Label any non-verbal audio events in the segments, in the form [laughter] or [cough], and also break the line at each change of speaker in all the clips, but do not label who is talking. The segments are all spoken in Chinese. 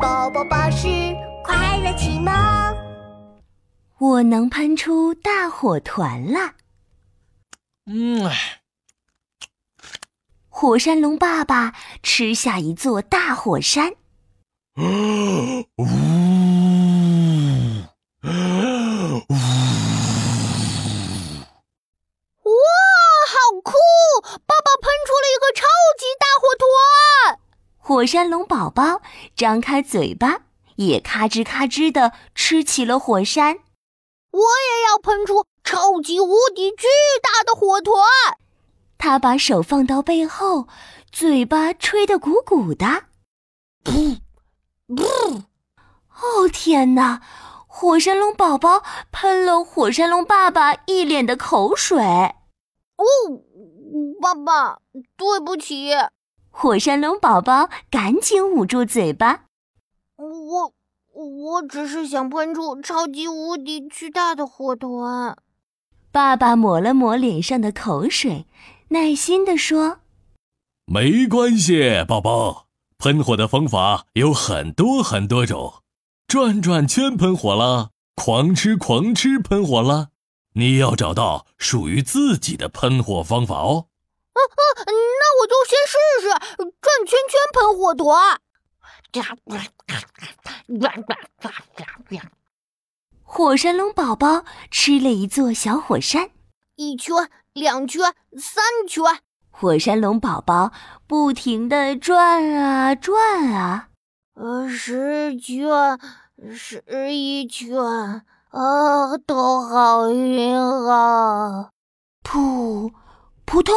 宝宝巴士快乐启蒙。
我能喷出大火团了。
嗯，
火山龙爸爸吃下一座大火山。
呜呜，
哇，好酷！爸爸喷出了一个超级大火团。
火山龙宝宝张开嘴巴，也咔吱咔吱地吃起了火山。
我也要喷出超级无敌巨大的火团！
他把手放到背后，嘴巴吹得鼓鼓的。
噗噗！
哦天哪！火山龙宝宝喷了火山龙爸爸一脸的口水。
哦，爸爸，对不起。
火山龙宝宝赶紧捂住嘴巴。
我我只是想喷出超级无敌巨大的火团。
爸爸抹了抹脸上的口水，耐心地说：“
没关系，宝宝。喷火的方法有很多很多种，转转圈喷火啦，狂吃狂吃喷火啦。你要找到属于自己的喷火方法哦。”
啊啊！就先试试转圈圈喷火团。
火山龙宝宝吃了一座小火山，
一圈、两圈、三圈。
火山龙宝宝不停地转啊转啊，
呃，十圈、十一圈，啊，头好晕啊！
噗，扑通，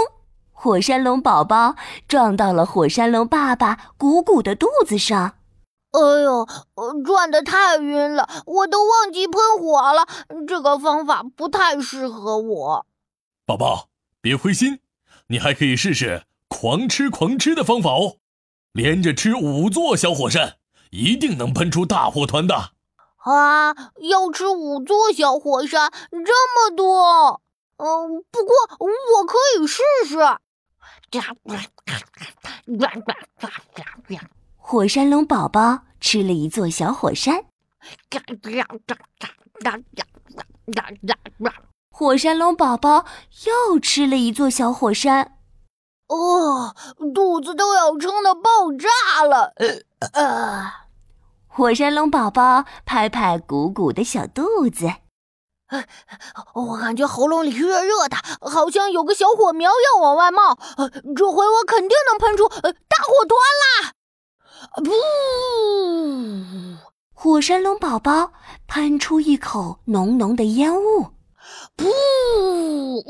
火山龙宝宝撞到了火山龙爸爸鼓鼓的肚子上。
哎呦，转的太晕了，我都忘记喷火了。这个方法不太适合我。
宝宝，别灰心，你还可以试试狂吃狂吃的方法哦，连着吃五座小火山，一定能喷出大火团的。
啊，要吃五座小火山，这么多？嗯，不过我可以试试。
火山龙宝宝吃了一座小火山，火山龙宝宝又吃了一座小火山。
哦，肚子都要撑得爆炸了！
呃，火山龙宝宝拍拍鼓鼓的小肚子，
我感觉喉咙里热热的，好像有个小火苗要往外冒。这回我肯定能喷出大火团啦！不！
火山龙宝宝喷出一口浓浓的烟雾。
噗！[laughs]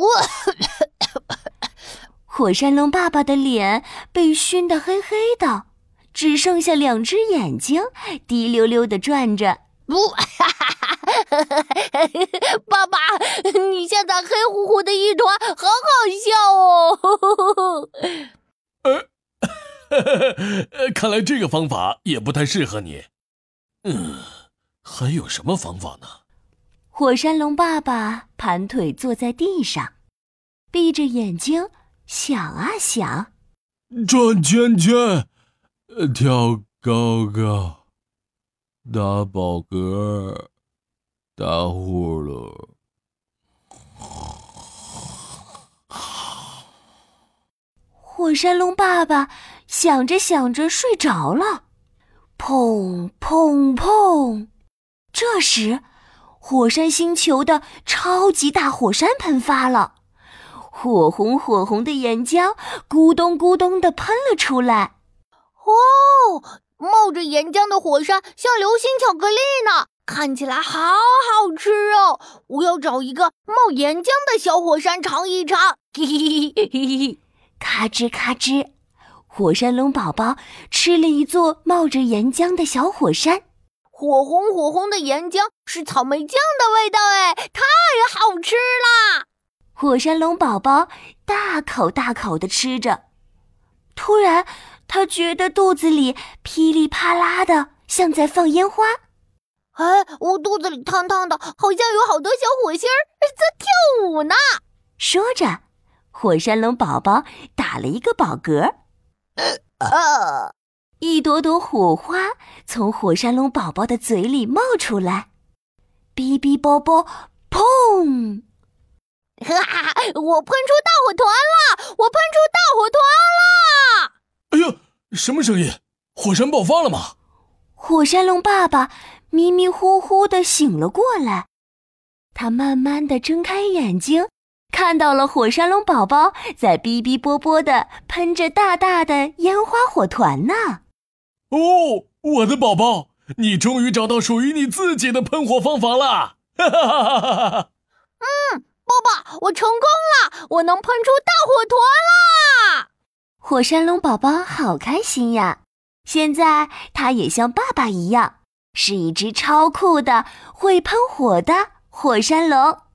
火山龙爸爸的脸被熏得黑黑的，只剩下两只眼睛滴溜溜的转着。
不，[laughs] [laughs] 爸爸，你现在黑乎乎的一团，好好笑哦！
呃。看来这个方法也不太适合你。嗯，还有什么方法呢？
火山龙爸爸盘腿坐在地上，闭着眼睛想啊想。
转圈圈，跳高高，打饱嗝，打呼噜。
火山龙爸爸。想着想着睡着了，砰砰砰！这时，火山星球的超级大火山喷发了，火红火红的岩浆咕咚咕咚的喷了出来。
哦，冒着岩浆的火山像流星巧克力呢，看起来好好吃哦！我要找一个冒岩浆的小火山尝一尝。嘿嘿嘿嘿嘿，
咔吱咔吱。火山龙宝宝吃了一座冒着岩浆的小火山，
火红火红的岩浆是草莓酱的味道，哎，太好吃啦！
火山龙宝宝大口大口的吃着，突然他觉得肚子里噼里啪啦的，像在放烟花。
哎，我肚子里烫烫的，好像有好多小火星儿在跳舞呢。
说着，火山龙宝宝打了一个饱嗝。
呃，
一朵朵火花从火山龙宝宝的嘴里冒出来，哔哔啵啵，砰！[laughs]
哈哈！我喷出大火团了！我喷出大火团了！
哎呀，什么声音？火山爆发了吗？
火山龙爸爸迷迷糊糊的醒了过来，他慢慢的睁开眼睛，看到了火山龙宝宝在哔哔啵啵的喷着大大的烟花火团呢。
哦，我的宝宝，你终于找到属于你自己的喷火方法了！哈哈哈哈哈哈！
嗯，爸爸，我成功了，我能喷出大火团啦！
火山龙宝宝好开心呀！现在它也像爸爸一样，是一只超酷的会喷火的火山龙。